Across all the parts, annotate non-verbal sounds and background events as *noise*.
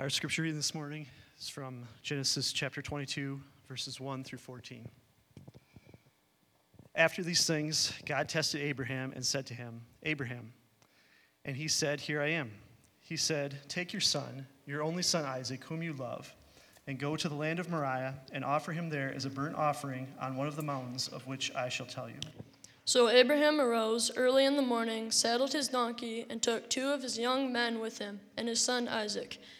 Our scripture reading this morning is from Genesis chapter 22, verses 1 through 14. After these things, God tested Abraham and said to him, Abraham. And he said, Here I am. He said, Take your son, your only son Isaac, whom you love, and go to the land of Moriah and offer him there as a burnt offering on one of the mountains of which I shall tell you. So Abraham arose early in the morning, saddled his donkey, and took two of his young men with him, and his son Isaac.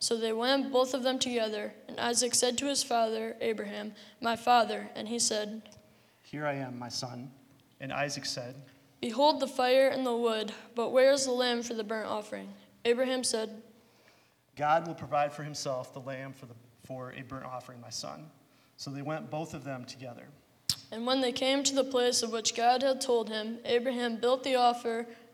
So they went both of them together. And Isaac said to his father, Abraham, My father. And he said, Here I am, my son. And Isaac said, Behold the fire and the wood, but where is the lamb for the burnt offering? Abraham said, God will provide for himself the lamb for, the, for a burnt offering, my son. So they went both of them together. And when they came to the place of which God had told him, Abraham built the offer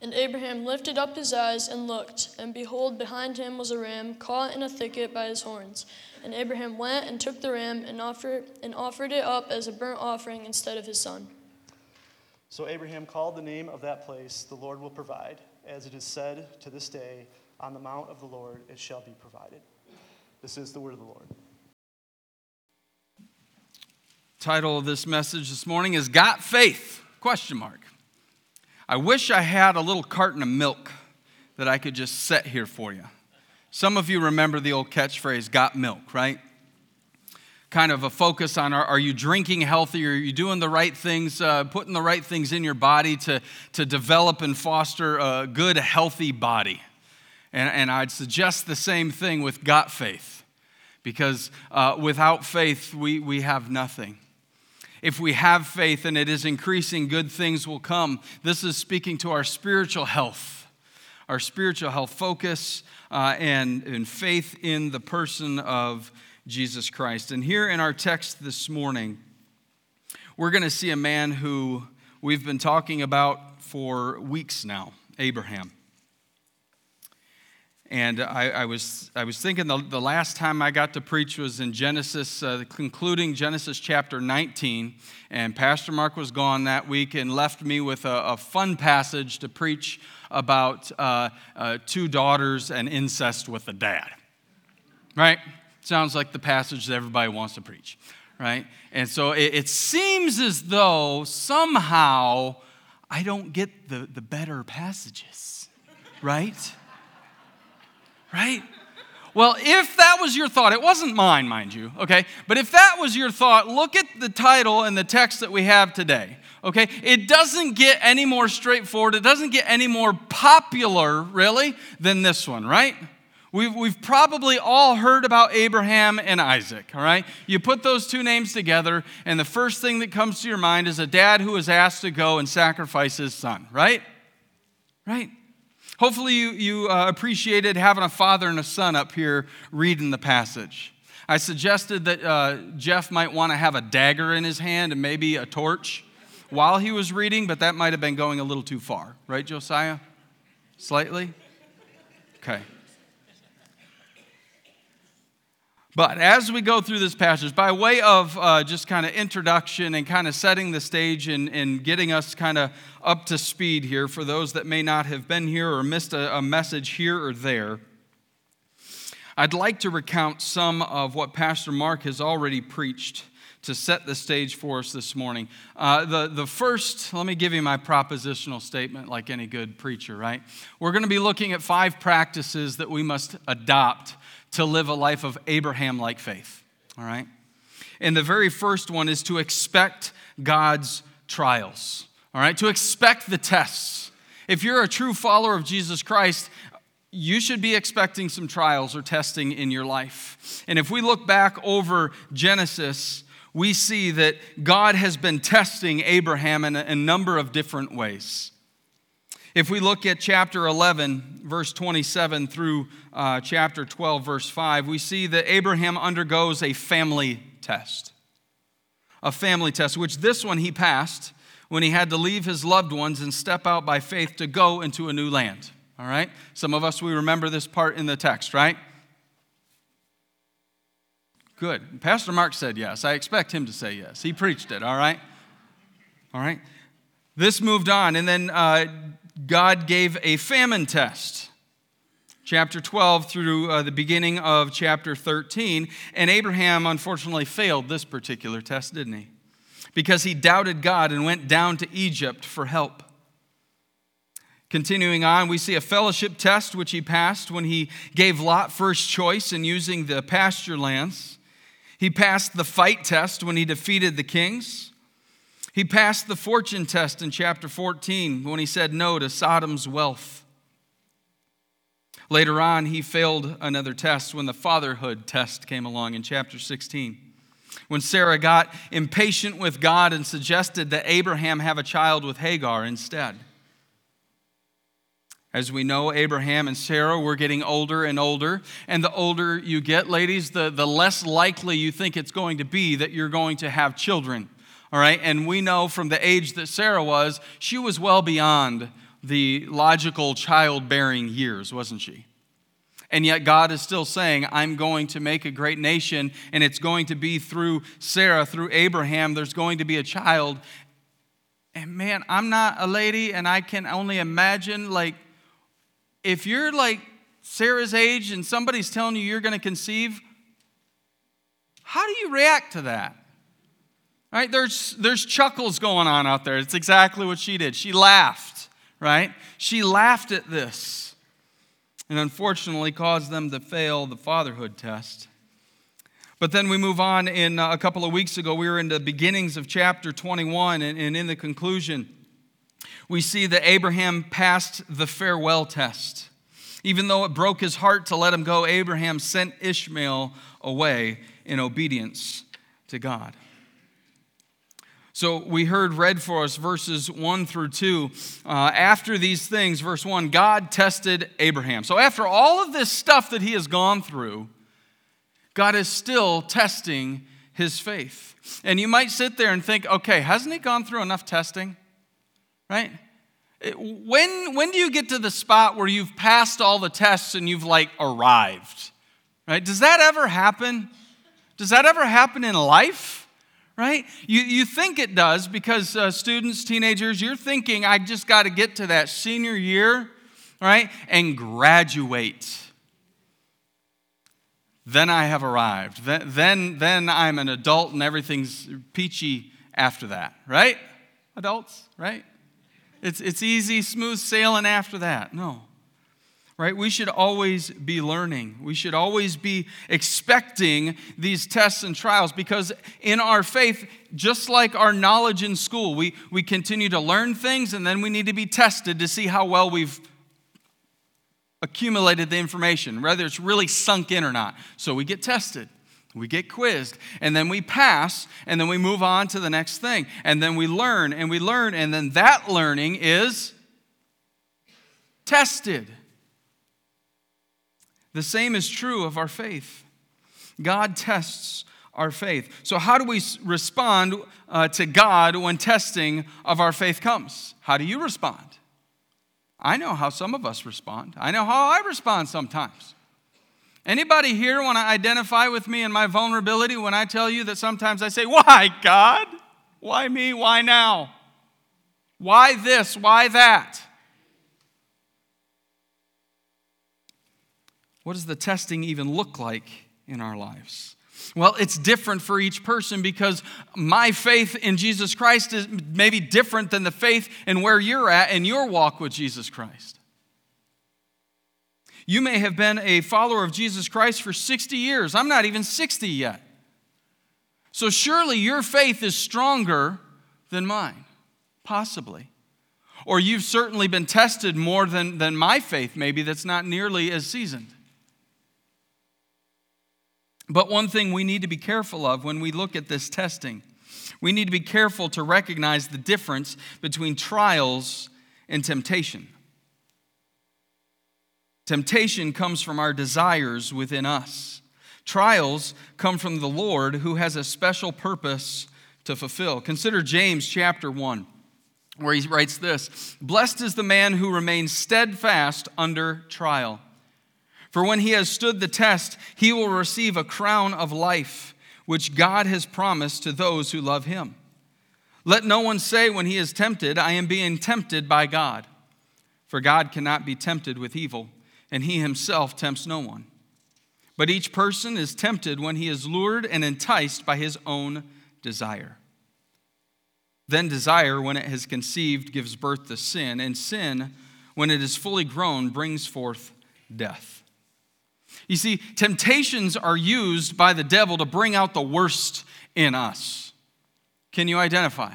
And Abraham lifted up his eyes and looked, and behold, behind him was a ram caught in a thicket by his horns. And Abraham went and took the ram and offered, and offered it up as a burnt offering instead of his son. So Abraham called the name of that place, The Lord will provide, as it is said to this day, On the mount of the Lord it shall be provided. This is the word of the Lord. Title of this message this morning is Got Faith? Question mark. I wish I had a little carton of milk that I could just set here for you. Some of you remember the old catchphrase, got milk, right? Kind of a focus on are, are you drinking healthy? Are you doing the right things, uh, putting the right things in your body to, to develop and foster a good, healthy body? And, and I'd suggest the same thing with got faith, because uh, without faith, we, we have nothing. If we have faith and it is increasing, good things will come. This is speaking to our spiritual health, our spiritual health focus uh, and, and faith in the person of Jesus Christ. And here in our text this morning, we're going to see a man who we've been talking about for weeks now Abraham. And I, I, was, I was thinking the, the last time I got to preach was in Genesis, uh, concluding Genesis chapter 19. And Pastor Mark was gone that week and left me with a, a fun passage to preach about uh, uh, two daughters and incest with a dad. Right? Sounds like the passage that everybody wants to preach. Right? And so it, it seems as though somehow I don't get the, the better passages. Right? Right? Well, if that was your thought, it wasn't mine, mind you, okay? But if that was your thought, look at the title and the text that we have today, okay? It doesn't get any more straightforward, it doesn't get any more popular, really, than this one, right? We've, we've probably all heard about Abraham and Isaac, all right? You put those two names together, and the first thing that comes to your mind is a dad who is asked to go and sacrifice his son, right? Right? Hopefully, you, you uh, appreciated having a father and a son up here reading the passage. I suggested that uh, Jeff might want to have a dagger in his hand and maybe a torch while he was reading, but that might have been going a little too far. Right, Josiah? Slightly? Okay. But as we go through this passage, by way of uh, just kind of introduction and kind of setting the stage and, and getting us kind of up to speed here for those that may not have been here or missed a, a message here or there, I'd like to recount some of what Pastor Mark has already preached to set the stage for us this morning. Uh, the, the first, let me give you my propositional statement like any good preacher, right? We're going to be looking at five practices that we must adopt to live a life of Abraham like faith. All right? And the very first one is to expect God's trials. all right, to expect the tests. If you're a true follower of Jesus Christ, you should be expecting some trials or testing in your life. And if we look back over Genesis, we see that God has been testing Abraham in a, number of different ways. If we look at chapter 11, verse 27 through uh, chapter 12, verse 5, we see that Abraham undergoes a family test. A family test, which this one he passed when he had to leave his loved ones and step out by faith to go into a new land. All right? Some of us, we remember this part in the text, right? Good. Pastor Mark said yes. I expect him to say yes. He preached it, all right? All right? This moved on, and then uh, God gave a famine test. Chapter 12 through uh, the beginning of chapter 13. And Abraham unfortunately failed this particular test, didn't he? Because he doubted God and went down to Egypt for help. Continuing on, we see a fellowship test which he passed when he gave Lot first choice in using the pasture lands. He passed the fight test when he defeated the kings. He passed the fortune test in chapter 14 when he said no to Sodom's wealth. Later on, he failed another test when the fatherhood test came along in chapter 16. When Sarah got impatient with God and suggested that Abraham have a child with Hagar instead. As we know, Abraham and Sarah were getting older and older. And the older you get, ladies, the, the less likely you think it's going to be that you're going to have children. All right? And we know from the age that Sarah was, she was well beyond the logical childbearing years, wasn't she? And yet, God is still saying, I'm going to make a great nation, and it's going to be through Sarah, through Abraham. There's going to be a child. And man, I'm not a lady, and I can only imagine, like, if you're like Sarah's age and somebody's telling you you're going to conceive, how do you react to that? Right? There's, there's chuckles going on out there. It's exactly what she did. She laughed, right? She laughed at this and unfortunately caused them to fail the fatherhood test. But then we move on. In uh, a couple of weeks ago, we were in the beginnings of chapter 21, and, and in the conclusion, we see that Abraham passed the farewell test. Even though it broke his heart to let him go, Abraham sent Ishmael away in obedience to God. So we heard read for us verses 1 through 2. Uh, after these things, verse 1, God tested Abraham. So after all of this stuff that he has gone through, God is still testing his faith. And you might sit there and think, okay, hasn't he gone through enough testing? Right? When, when do you get to the spot where you've passed all the tests and you've like arrived? Right? Does that ever happen? Does that ever happen in life? Right? You, you think it does because uh, students, teenagers, you're thinking, I just got to get to that senior year, right? And graduate. Then I have arrived. Then, then, then I'm an adult and everything's peachy after that, right? Adults, right? It's, it's easy, smooth sailing after that. No. Right? We should always be learning. We should always be expecting these tests and trials because in our faith, just like our knowledge in school, we, we continue to learn things and then we need to be tested to see how well we've accumulated the information, whether it's really sunk in or not. So we get tested. We get quizzed, and then we pass, and then we move on to the next thing. And then we learn, and we learn, and then that learning is tested. The same is true of our faith. God tests our faith. So, how do we respond uh, to God when testing of our faith comes? How do you respond? I know how some of us respond. I know how I respond sometimes. Anybody here want to identify with me in my vulnerability when I tell you that sometimes I say, Why, God? Why me? Why now? Why this? Why that? What does the testing even look like in our lives? Well, it's different for each person because my faith in Jesus Christ is maybe different than the faith in where you're at in your walk with Jesus Christ. You may have been a follower of Jesus Christ for 60 years. I'm not even 60 yet. So surely your faith is stronger than mine. Possibly. Or you've certainly been tested more than, than my faith, maybe, that's not nearly as seasoned. But one thing we need to be careful of when we look at this testing, we need to be careful to recognize the difference between trials and temptation. Temptation comes from our desires within us. Trials come from the Lord who has a special purpose to fulfill. Consider James chapter 1, where he writes this Blessed is the man who remains steadfast under trial. For when he has stood the test, he will receive a crown of life, which God has promised to those who love him. Let no one say when he is tempted, I am being tempted by God. For God cannot be tempted with evil, and he himself tempts no one. But each person is tempted when he is lured and enticed by his own desire. Then desire, when it has conceived, gives birth to sin, and sin, when it is fully grown, brings forth death. You see, temptations are used by the devil to bring out the worst in us. Can you identify?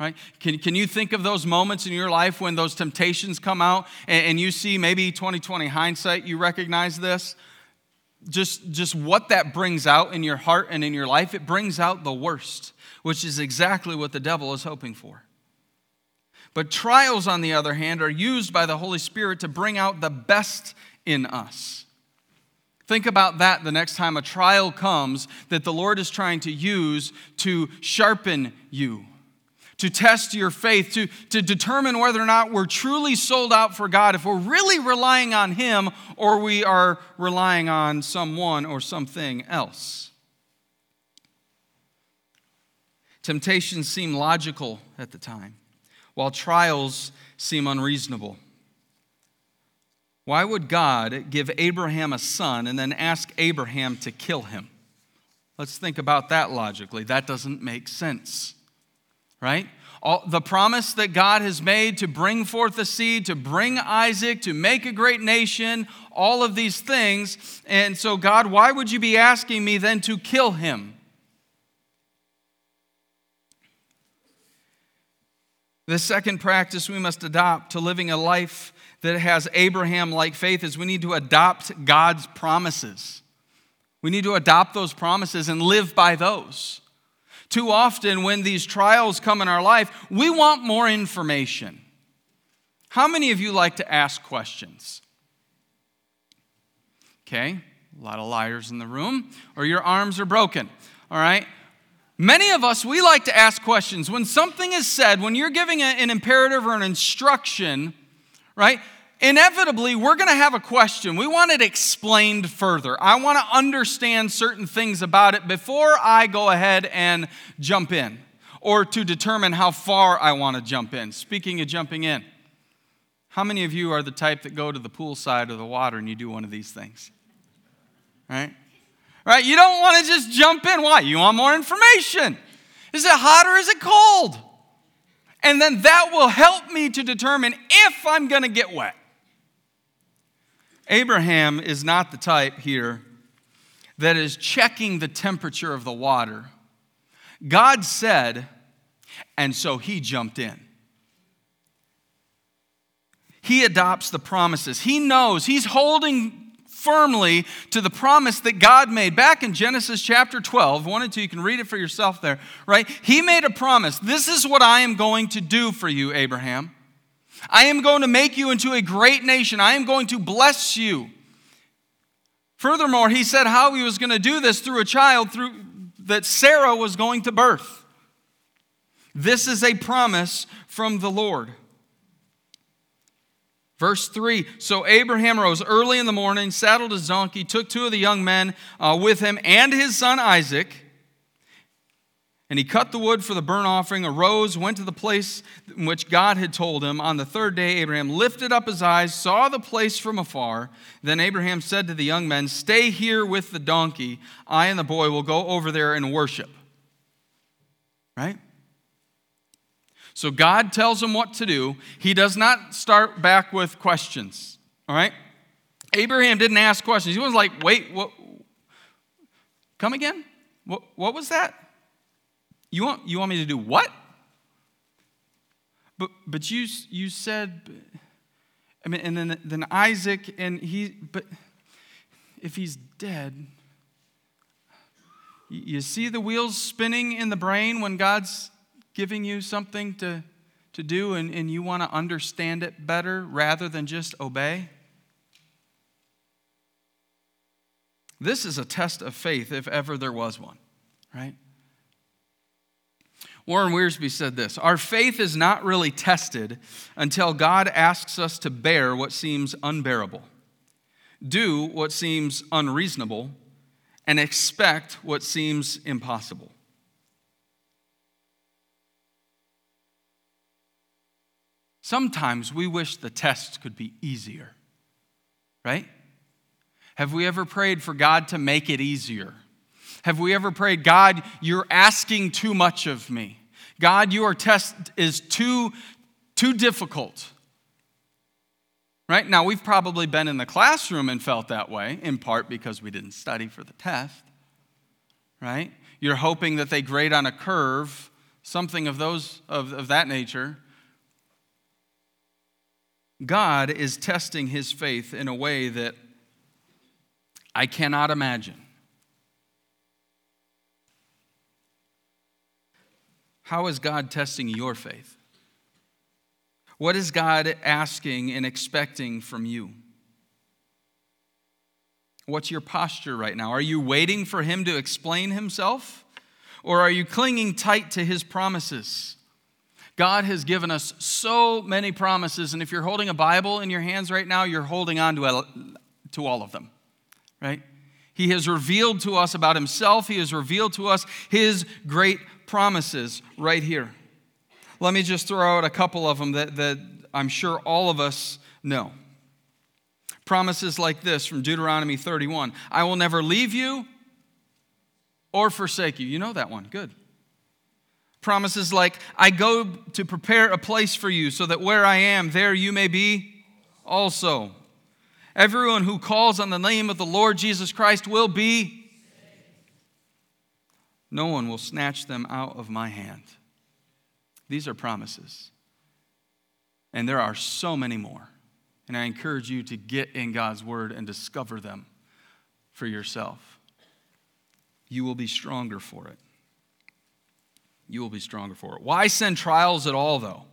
Right? Can, can you think of those moments in your life when those temptations come out and, and you see maybe 2020 hindsight, you recognize this? Just, just what that brings out in your heart and in your life, it brings out the worst, which is exactly what the devil is hoping for. But trials, on the other hand, are used by the Holy Spirit to bring out the best in us. Think about that the next time a trial comes that the Lord is trying to use to sharpen you, to test your faith, to, to determine whether or not we're truly sold out for God, if we're really relying on Him or we are relying on someone or something else. Temptations seem logical at the time, while trials seem unreasonable. Why would God give Abraham a son and then ask Abraham to kill him? Let's think about that logically. That doesn't make sense, right? All, the promise that God has made to bring forth a seed, to bring Isaac, to make a great nation, all of these things. And so, God, why would you be asking me then to kill him? The second practice we must adopt to living a life that has Abraham like faith is we need to adopt God's promises. We need to adopt those promises and live by those. Too often, when these trials come in our life, we want more information. How many of you like to ask questions? Okay, a lot of liars in the room, or your arms are broken, all right? Many of us, we like to ask questions. When something is said, when you're giving an imperative or an instruction, right? Inevitably, we're going to have a question. We want it explained further. I want to understand certain things about it before I go ahead and jump in or to determine how far I want to jump in. Speaking of jumping in, how many of you are the type that go to the pool side of the water and you do one of these things? Right? Right? You don't want to just jump in. Why? You want more information. Is it hot or is it cold? And then that will help me to determine if I'm going to get wet. Abraham is not the type here that is checking the temperature of the water. God said, and so he jumped in. He adopts the promises. He knows, he's holding firmly to the promise that God made back in Genesis chapter 12. One and two, you can read it for yourself there, right? He made a promise. This is what I am going to do for you, Abraham. I am going to make you into a great nation. I am going to bless you. Furthermore, he said how he was going to do this through a child through that Sarah was going to birth. This is a promise from the Lord. Verse 3 So Abraham rose early in the morning, saddled his donkey, took two of the young men uh, with him and his son Isaac. And he cut the wood for the burnt offering, arose, went to the place in which God had told him. On the third day, Abraham lifted up his eyes, saw the place from afar. Then Abraham said to the young men, Stay here with the donkey. I and the boy will go over there and worship. Right? So God tells him what to do. He does not start back with questions. All right? Abraham didn't ask questions. He was like, wait, what? Come again? What, what was that? You want, you want me to do what? but, but you, you said, I mean, and then, then Isaac, and he, but if he's dead, you see the wheels spinning in the brain when God's giving you something to, to do and, and you want to understand it better rather than just obey? This is a test of faith, if ever there was one, right? Warren Wiersbe said this Our faith is not really tested until God asks us to bear what seems unbearable, do what seems unreasonable, and expect what seems impossible. Sometimes we wish the test could be easier, right? Have we ever prayed for God to make it easier? Have we ever prayed, God, you're asking too much of me? God, your test is too, too difficult. Right? Now, we've probably been in the classroom and felt that way, in part because we didn't study for the test. Right? You're hoping that they grade on a curve, something of, those, of, of that nature. God is testing his faith in a way that I cannot imagine. How is God testing your faith? What is God asking and expecting from you? What's your posture right now? Are you waiting for Him to explain Himself? Or are you clinging tight to His promises? God has given us so many promises, and if you're holding a Bible in your hands right now, you're holding on to, to all of them, right? He has revealed to us about Himself, He has revealed to us His great promises right here. Let me just throw out a couple of them that, that I'm sure all of us know. Promises like this from Deuteronomy 31 I will never leave you or forsake you. You know that one. Good. Promises like, I go to prepare a place for you so that where I am, there you may be also. Everyone who calls on the name of the Lord Jesus Christ will be. No one will snatch them out of my hand. These are promises. And there are so many more. And I encourage you to get in God's word and discover them for yourself. You will be stronger for it. You will be stronger for it. Why send trials at all, though?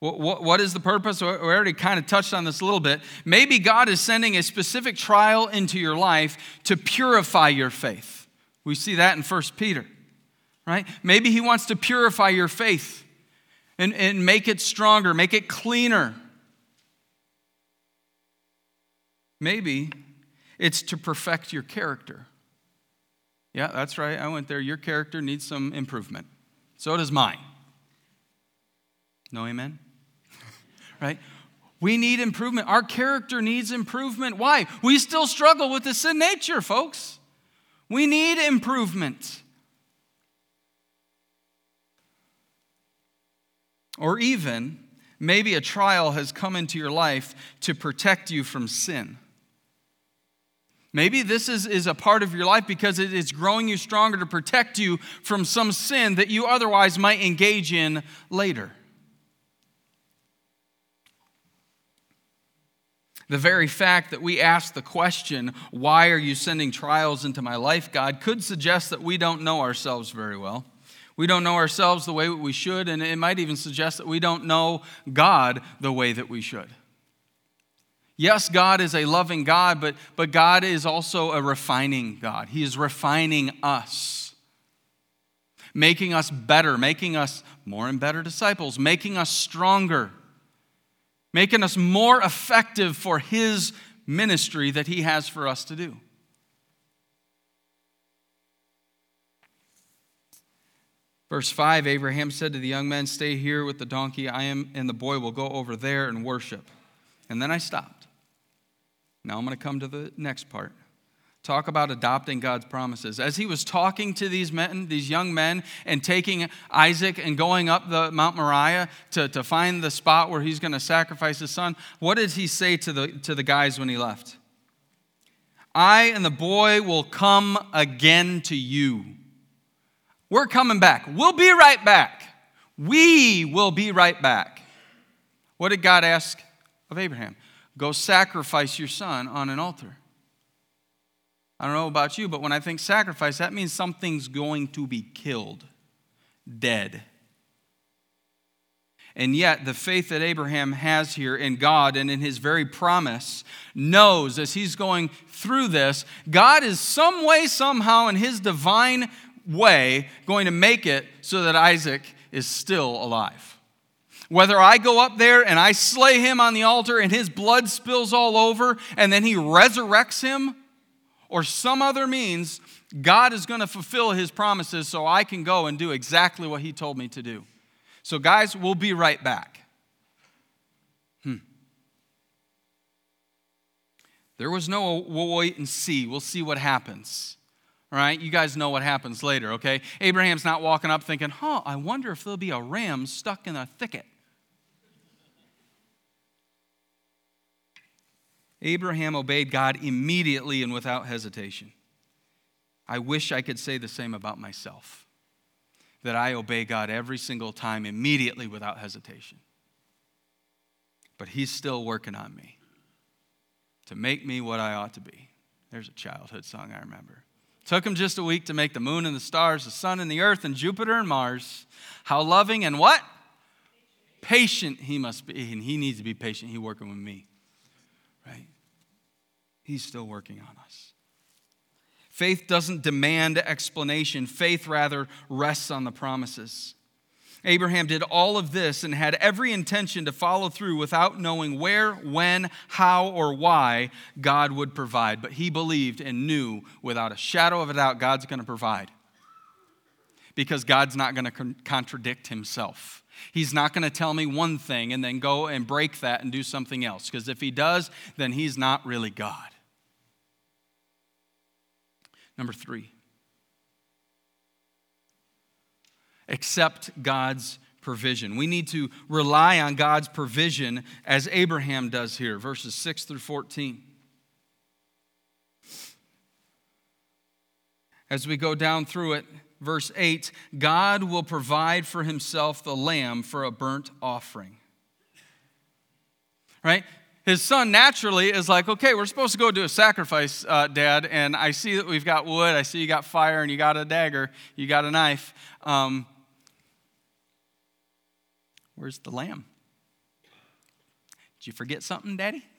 What is the purpose? We already kind of touched on this a little bit. Maybe God is sending a specific trial into your life to purify your faith. We see that in 1 Peter right? Maybe He wants to purify your faith and, and make it stronger, make it cleaner. Maybe it's to perfect your character. Yeah, that's right. I went there. Your character needs some improvement. So does mine. No amen? *laughs* right? We need improvement. Our character needs improvement. Why? We still struggle with the sin nature, folks. We need improvement. Or even, maybe a trial has come into your life to protect you from sin. Maybe this is, is a part of your life because it is growing you stronger to protect you from some sin that you otherwise might engage in later. The very fact that we ask the question, Why are you sending trials into my life, God, could suggest that we don't know ourselves very well. We don't know ourselves the way we should, and it might even suggest that we don't know God the way that we should. Yes, God is a loving God, but, but God is also a refining God. He is refining us, making us better, making us more and better disciples, making us stronger, making us more effective for His ministry that He has for us to do. Verse 5 Abraham said to the young men, Stay here with the donkey. I am, and the boy will go over there and worship. And then I stopped. Now I'm going to come to the next part. Talk about adopting God's promises. As he was talking to these men, these young men, and taking Isaac and going up the Mount Moriah to, to find the spot where he's going to sacrifice his son, what did he say to the, to the guys when he left? I and the boy will come again to you we're coming back. We'll be right back. We will be right back. What did God ask of Abraham? Go sacrifice your son on an altar. I don't know about you, but when I think sacrifice, that means something's going to be killed, dead. And yet, the faith that Abraham has here in God and in his very promise knows as he's going through this, God is some way, somehow, in his divine way, going to make it so that Isaac is still alive. Whether I go up there and I slay him on the altar and his blood spills all over and then he resurrects him, or some other means, God is going to fulfill his promises so I can go and do exactly what he told me to do. So, guys, we'll be right back. Hmm. There was no, we'll wait and see. We'll see what happens. All right, you guys know what happens later, okay? Abraham's not walking up thinking, huh, I wonder if there'll be a ram stuck in a thicket. Abraham obeyed God immediately and without hesitation. I wish I could say the same about myself that I obey God every single time immediately without hesitation. But He's still working on me to make me what I ought to be. There's a childhood song I remember. Took him just a week to make the moon and the stars, the sun and the earth, and Jupiter and Mars. How loving and what? Patient he must be, and he needs to be patient. He's working with me, right? He's still working on us. Faith doesn't demand explanation, faith rather rests on the promises. Abraham did all of this and had every intention to follow through without knowing where, when, how, or why God would provide. But he believed and knew without a shadow of a doubt God's going to provide. Because God's not going to con- contradict himself. He's not going to tell me one thing and then go and break that and do something else. Because if he does, then he's not really God. Number three, accept God's provision. We need to rely on God's provision as Abraham does here, verses 6 through 14. As we go down through it, verse 8 God will provide for himself the lamb for a burnt offering. Right? his son naturally is like, okay, we're supposed to go do a sacrifice, uh, Dad, and I see that we've got wood, I see you got fire, and you got a dagger, you got a knife. Um, where's the lamb? Did you forget something, Daddy? *laughs*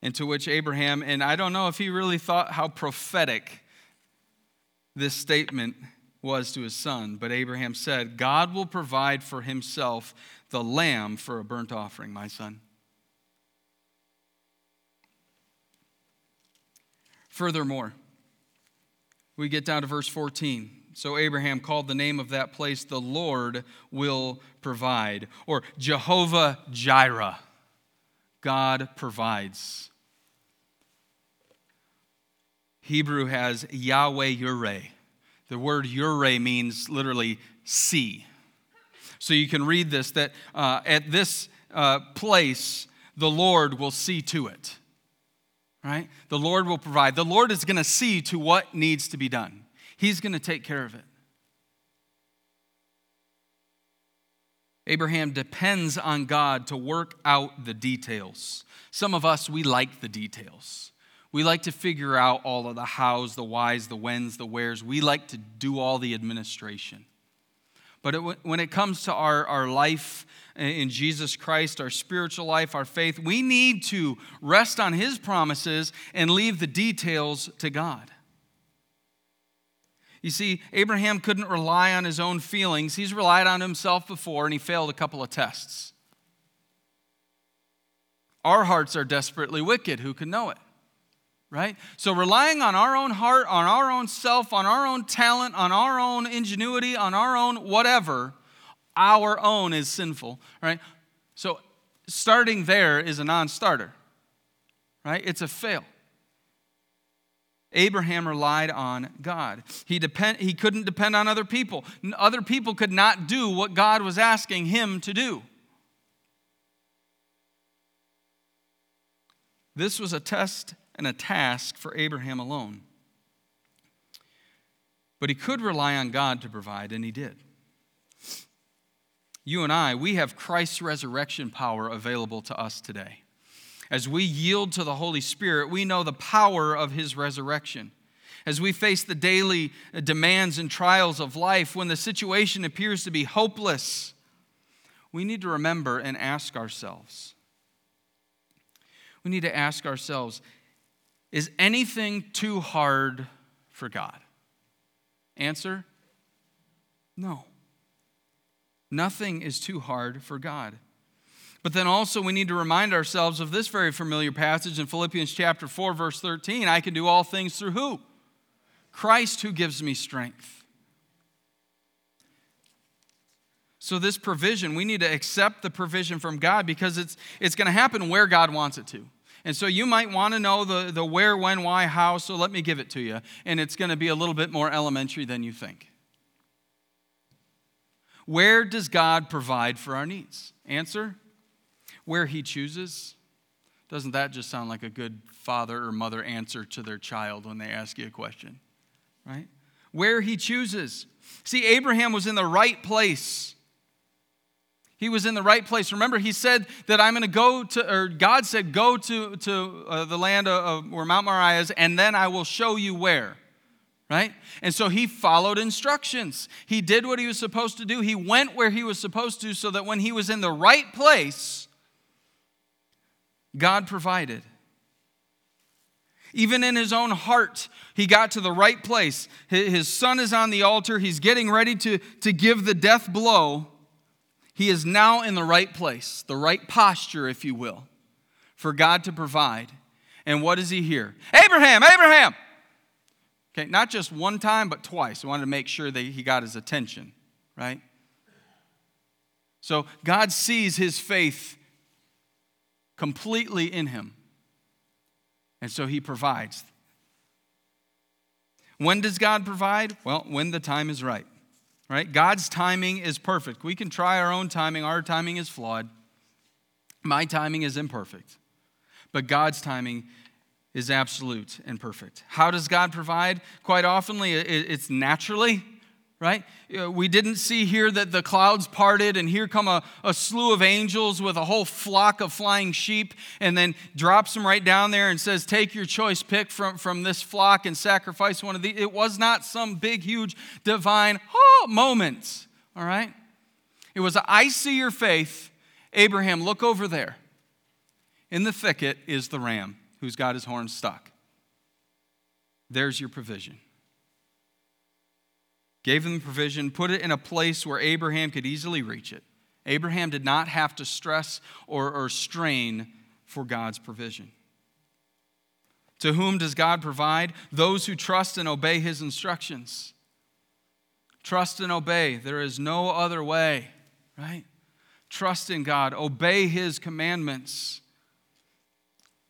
And to which Abraham, and I don't know if he really thought how prophetic this statement was to his son, but Abraham said, God will provide for himself the lamb for a burnt offering, my son. Furthermore, we get down to verse 14. So Abraham called the name of that place, the Lord will provide, or Jehovah Jireh, God provides. Hebrew has Yahweh Yireh. The word Yireh means literally see. So you can read this that uh, at this uh, place, the Lord will see to it. Right? The Lord will provide. The Lord is going to see to what needs to be done, He's going to take care of it. Abraham depends on God to work out the details. Some of us, we like the details. We like to figure out all of the hows, the whys, the whens, the wheres. We like to do all the administration. But it, when it comes to our, our life in Jesus Christ, our spiritual life, our faith, we need to rest on His promises and leave the details to God. You see, Abraham couldn't rely on his own feelings. He's relied on himself before, and he failed a couple of tests. Our hearts are desperately wicked. Who can know it? Right? So relying on our own heart, on our own self, on our own talent, on our own ingenuity, on our own whatever, our own is sinful, right? So starting there is a non starter, right? It's a fail. Abraham relied on God. He, depend, he couldn't depend on other people. Other people could not do what God was asking him to do. This was a test and a task for Abraham alone. But he could rely on God to provide, and he did. you and I, we have Christ's resurrection power available to us today. As we yield to the Holy Spirit, we know the power of his resurrection. As we face the daily demands and trials of life, when the situation appears to be hopeless, we need to remember and ask ourselves. We need to ask ourselves is anything too hard for God? Answer no. Nothing is too hard for God. But then also, we need to remind ourselves of this very familiar passage in Philippians chapter 4, verse 13. I can do all things through who? Christ who gives me strength. So, this provision, we need to accept the provision from God because it's, it's going to happen where God wants it to. And so, you might want to know the, the where, when, why, how, so let me give it to you. And it's going to be a little bit more elementary than you think. Where does God provide for our needs? Answer where He chooses. Doesn't that just sound like a good father or mother answer to their child when they ask you a question? Right? Where He chooses. See, Abraham was in the right place. He was in the right place. Remember, he said that I'm going to go to, or God said, go to, to uh, the land of, of where Mount Moriah is, and then I will show you where right? And so he followed instructions. He did what he was supposed to do. He went where he was supposed to so that when he was in the right place, God provided. Even in his own heart, he got to the right place. His son is on the altar. He's getting ready to, to give the death blow. He is now in the right place, the right posture, if you will, for God to provide. And what does he hear? Abraham, Abraham! Okay, not just one time, but twice. We wanted to make sure that he got his attention, right? So God sees his faith completely in him. And so he provides. When does God provide? Well, when the time is right. Right? God's timing is perfect. We can try our own timing. Our timing is flawed. My timing is imperfect. But God's timing is absolute and perfect. How does God provide? Quite oftenly, it's naturally, right? Uh, we didn't see here that the clouds parted and here come a, a slew of angels with a whole flock of flying sheep and then drops them right down there and says, Take your choice pick from, from this flock and sacrifice one of these. It was not some big, huge, divine oh, moment, all right? It was, I see your faith. Abraham, look over there. In the thicket is the ram who's got his horns stuck. There's your provision. Gave them provision, put it in a place where Abraham could easily reach it. Abraham did not have to stress or, or strain for God's provision. To whom does God provide? Those who trust and obey his instructions. Trust and obey. There is no other way, right? Trust in God, obey his commandments.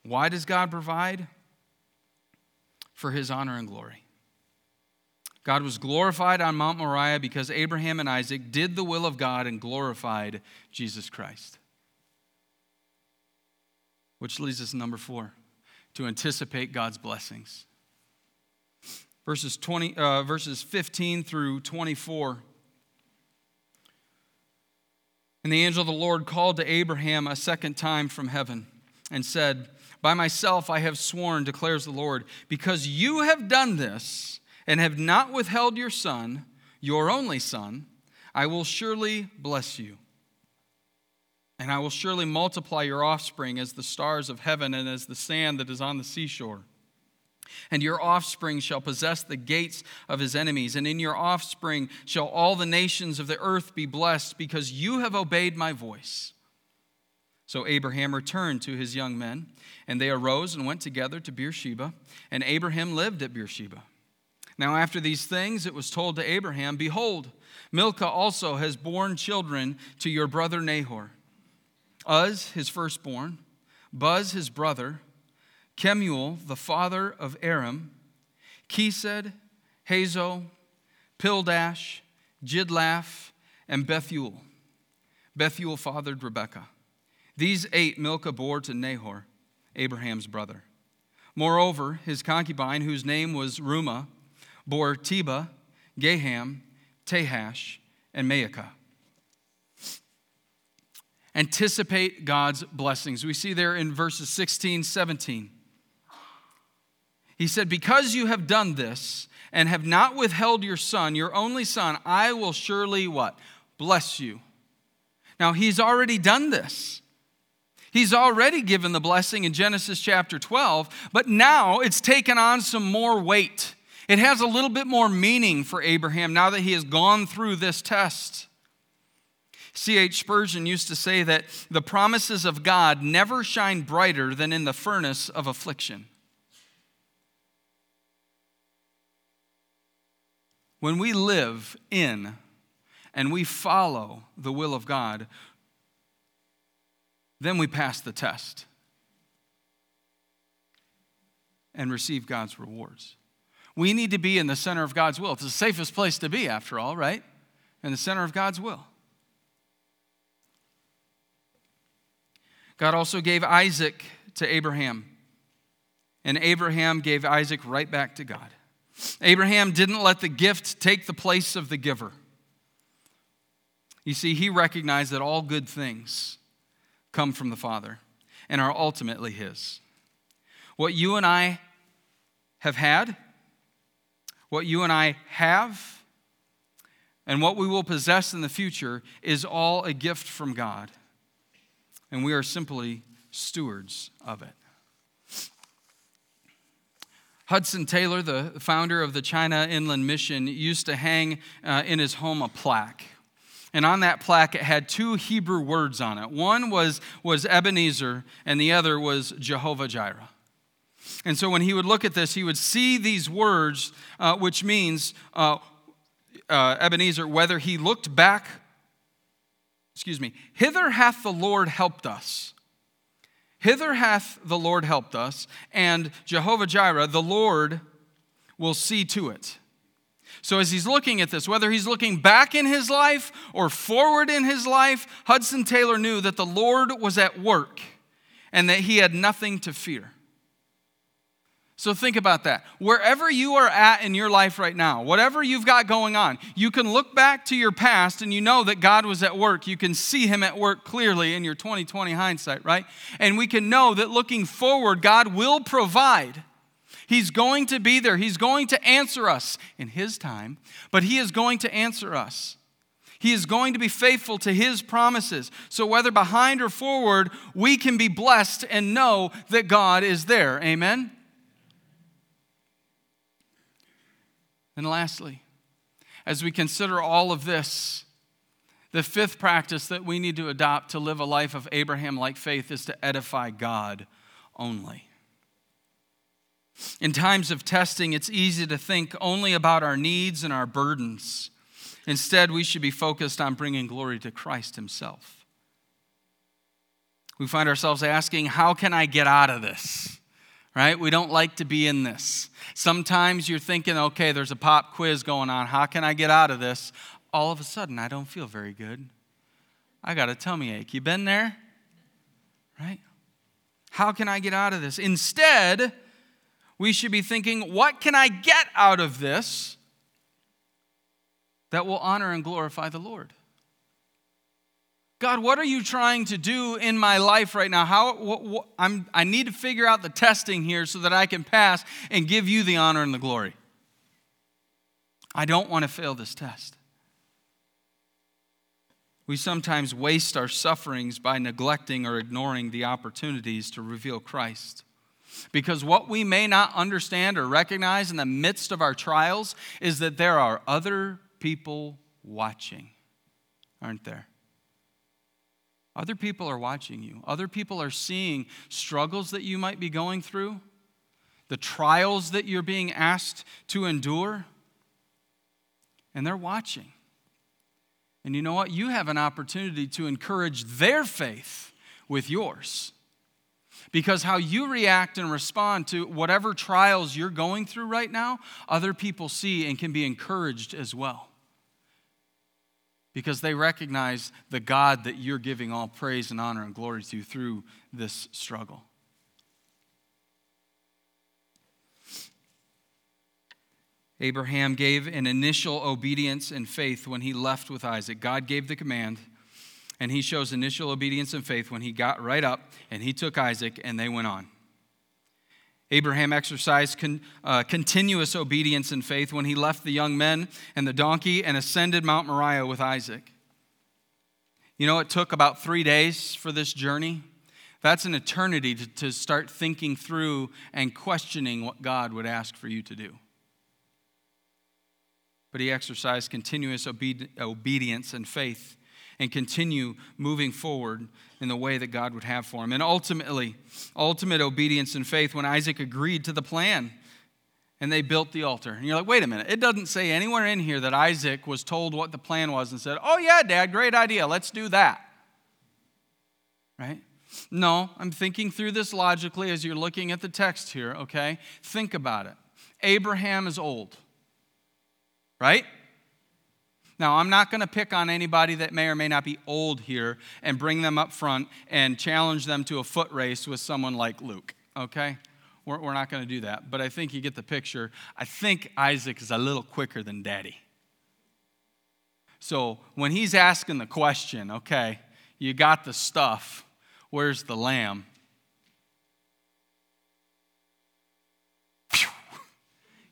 Why does God provide? For his honor and glory. God was glorified on Mount Moriah because Abraham and Isaac did the will of God and glorified Jesus Christ. Which leads us to number four to anticipate God's blessings. Verses, 20, uh, verses 15 through 24. And the angel of the Lord called to Abraham a second time from heaven and said, by myself I have sworn, declares the Lord, because you have done this and have not withheld your son, your only son, I will surely bless you. And I will surely multiply your offspring as the stars of heaven and as the sand that is on the seashore. And your offspring shall possess the gates of his enemies, and in your offspring shall all the nations of the earth be blessed, because you have obeyed my voice. So Abraham returned to his young men, and they arose and went together to Beersheba, and Abraham lived at Beersheba. Now, after these things, it was told to Abraham, Behold, Milcah also has borne children to your brother Nahor. Uz, his firstborn, Buz, his brother, Kemuel, the father of Aram, Chesed, Hazo, Pildash, Jidlaph, and Bethuel. Bethuel fathered Rebekah. These eight Milcah bore to Nahor, Abraham's brother. Moreover, his concubine, whose name was Reumah, bore Tebah, Gaham, Tahash, and Maacah. Anticipate God's blessings. We see there in verses 16, 17. He said, Because you have done this and have not withheld your son, your only son, I will surely what? Bless you. Now, he's already done this. He's already given the blessing in Genesis chapter 12, but now it's taken on some more weight. It has a little bit more meaning for Abraham now that he has gone through this test. C.H. Spurgeon used to say that the promises of God never shine brighter than in the furnace of affliction. When we live in and we follow the will of God, then we pass the test and receive God's rewards. We need to be in the center of God's will. It's the safest place to be, after all, right? In the center of God's will. God also gave Isaac to Abraham, and Abraham gave Isaac right back to God. Abraham didn't let the gift take the place of the giver. You see, he recognized that all good things come from the Father and are ultimately his. What you and I have had, what you and I have, and what we will possess in the future is all a gift from God. And we are simply stewards of it. Hudson Taylor, the founder of the China Inland Mission, used to hang uh, in his home a plaque. And on that plaque, it had two Hebrew words on it. One was, was Ebenezer, and the other was Jehovah Jireh. And so when he would look at this, he would see these words, uh, which means uh, uh, Ebenezer, whether he looked back, excuse me, hither hath the Lord helped us. Hither hath the Lord helped us, and Jehovah Jireh, the Lord, will see to it. So, as he's looking at this, whether he's looking back in his life or forward in his life, Hudson Taylor knew that the Lord was at work and that he had nothing to fear. So think about that. Wherever you are at in your life right now, whatever you've got going on, you can look back to your past and you know that God was at work. You can see him at work clearly in your 2020 hindsight, right? And we can know that looking forward, God will provide. He's going to be there. He's going to answer us in his time, but he is going to answer us. He is going to be faithful to his promises. So, whether behind or forward, we can be blessed and know that God is there. Amen? And lastly, as we consider all of this, the fifth practice that we need to adopt to live a life of Abraham like faith is to edify God only. In times of testing, it's easy to think only about our needs and our burdens. Instead, we should be focused on bringing glory to Christ Himself. We find ourselves asking, How can I get out of this? Right? We don't like to be in this. Sometimes you're thinking, okay, there's a pop quiz going on. How can I get out of this? All of a sudden, I don't feel very good. I got a tummy ache. You been there? Right? How can I get out of this? Instead, we should be thinking, what can I get out of this that will honor and glorify the Lord? God, what are you trying to do in my life right now? How what, what, I need to figure out the testing here so that I can pass and give you the honor and the glory. I don't want to fail this test. We sometimes waste our sufferings by neglecting or ignoring the opportunities to reveal Christ. Because what we may not understand or recognize in the midst of our trials is that there are other people watching, aren't there? Other people are watching you. Other people are seeing struggles that you might be going through, the trials that you're being asked to endure, and they're watching. And you know what? You have an opportunity to encourage their faith with yours. Because how you react and respond to whatever trials you're going through right now, other people see and can be encouraged as well because they recognize the God that you're giving all praise and honor and glory to through this struggle. Abraham gave an initial obedience and faith when he left with Isaac. God gave the command, And he shows initial obedience and faith when he got right up and he took Isaac and they went on. Abraham exercised con, uh, continuous obedience and faith when he left the young men and the donkey and ascended Mount Moriah with Isaac. You know, it took about three days for this journey. That's an eternity to, to start thinking through and questioning what God would ask for you to do. But he exercised continuous obedi- obedience and faith and continue moving forward in the way that God would have for him. And ultimately, ultimate obedience and faith when Isaac agreed to the plan and they built the altar. And you're like, wait a minute, it doesn't say anywhere in here that Isaac was told what the plan was and said, oh, yeah, Dad, great idea, let's do that. Right? No, I'm thinking through this logically as you're looking at the text here, okay? Think about it. Abraham is old, right? Now, I'm not going to pick on anybody that may or may not be old here and bring them up front and challenge them to a foot race with someone like Luke, okay? We're, we're not going to do that, but I think you get the picture. I think Isaac is a little quicker than daddy. So when he's asking the question, okay, you got the stuff, where's the lamb?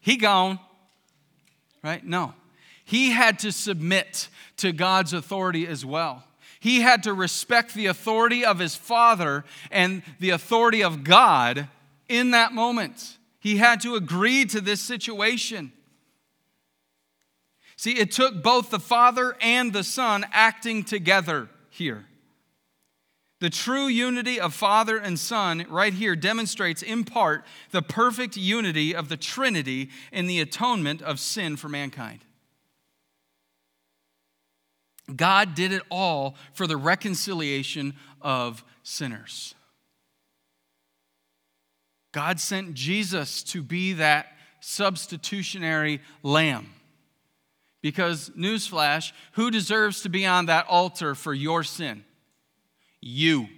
He gone, right? No. He had to submit to God's authority as well. He had to respect the authority of his father and the authority of God in that moment. He had to agree to this situation. See, it took both the Father and the Son acting together here. The true unity of Father and Son, right here, demonstrates in part the perfect unity of the Trinity in the atonement of sin for mankind. God did it all for the reconciliation of sinners. God sent Jesus to be that substitutionary lamb. Because, newsflash, who deserves to be on that altar for your sin? You.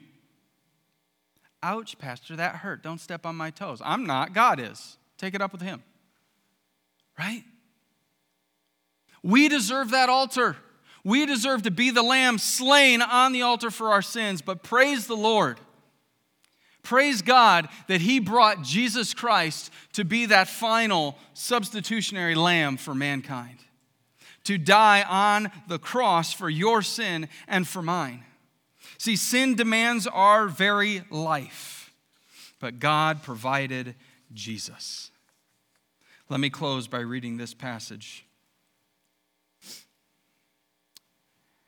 Ouch, Pastor, that hurt. Don't step on my toes. I'm not, God is. Take it up with Him. Right? We deserve that altar. We deserve to be the lamb slain on the altar for our sins, but praise the Lord. Praise God that He brought Jesus Christ to be that final substitutionary lamb for mankind, to die on the cross for your sin and for mine. See, sin demands our very life, but God provided Jesus. Let me close by reading this passage.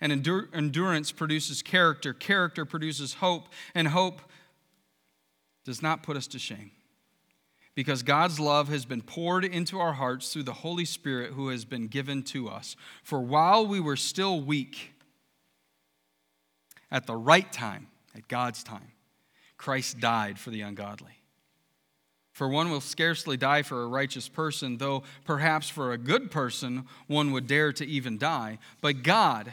and endur- endurance produces character. Character produces hope. And hope does not put us to shame. Because God's love has been poured into our hearts through the Holy Spirit who has been given to us. For while we were still weak, at the right time, at God's time, Christ died for the ungodly. For one will scarcely die for a righteous person, though perhaps for a good person one would dare to even die. But God,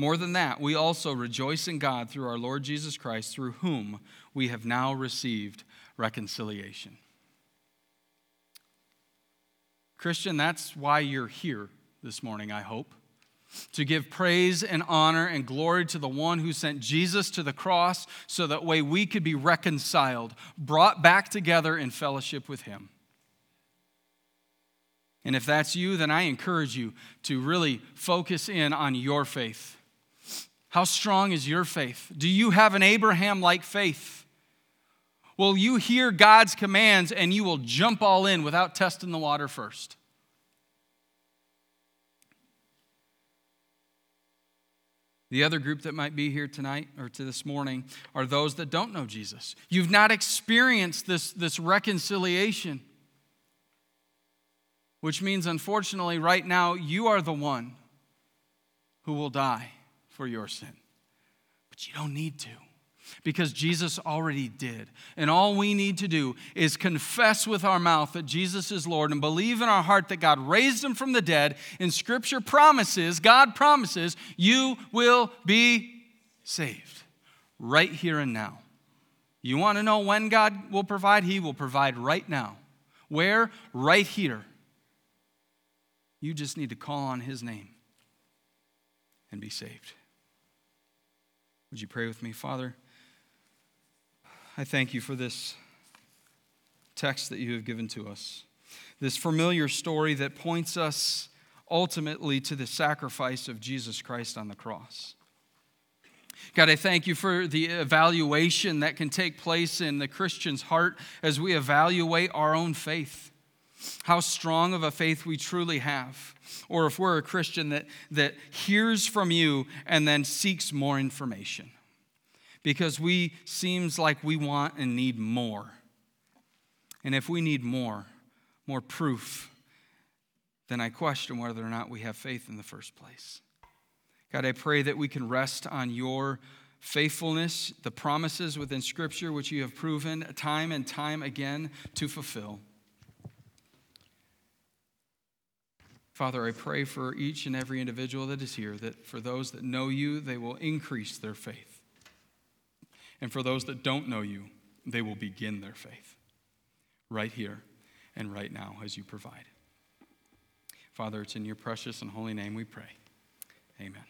More than that, we also rejoice in God through our Lord Jesus Christ, through whom we have now received reconciliation. Christian, that's why you're here this morning, I hope. To give praise and honor and glory to the one who sent Jesus to the cross so that way we could be reconciled, brought back together in fellowship with him. And if that's you, then I encourage you to really focus in on your faith How strong is your faith? Do you have an Abraham like faith? Will you hear God's commands and you will jump all in without testing the water first? The other group that might be here tonight or to this morning are those that don't know Jesus. You've not experienced this, this reconciliation, which means, unfortunately, right now, you are the one who will die for your sin. But you don't need to because Jesus already did. And all we need to do is confess with our mouth that Jesus is Lord and believe in our heart that God raised him from the dead. And scripture promises, God promises, you will be saved right here and now. You want to know when God will provide? He will provide right now. Where? Right here. You just need to call on his name and be saved. Would you pray with me, Father? I thank you for this text that you have given to us, this familiar story that points us ultimately to the sacrifice of Jesus Christ on the cross. God, I thank you for the evaluation that can take place in the Christian's heart as we evaluate our own faith. How strong of a faith we truly have. Or if we're a Christian that, that hears from you and then seeks more information because we seems like we want and need more. And if we need more, more proof, then I question whether or not we have faith in the first place. God, I pray that we can rest on your faithfulness, the promises within Scripture, which you have proven time and time again to fulfill. Father, I pray for each and every individual that is here that for those that know you, they will increase their faith. And for those that don't know you, they will begin their faith right here and right now as you provide. Father, it's in your precious and holy name we pray. Amen.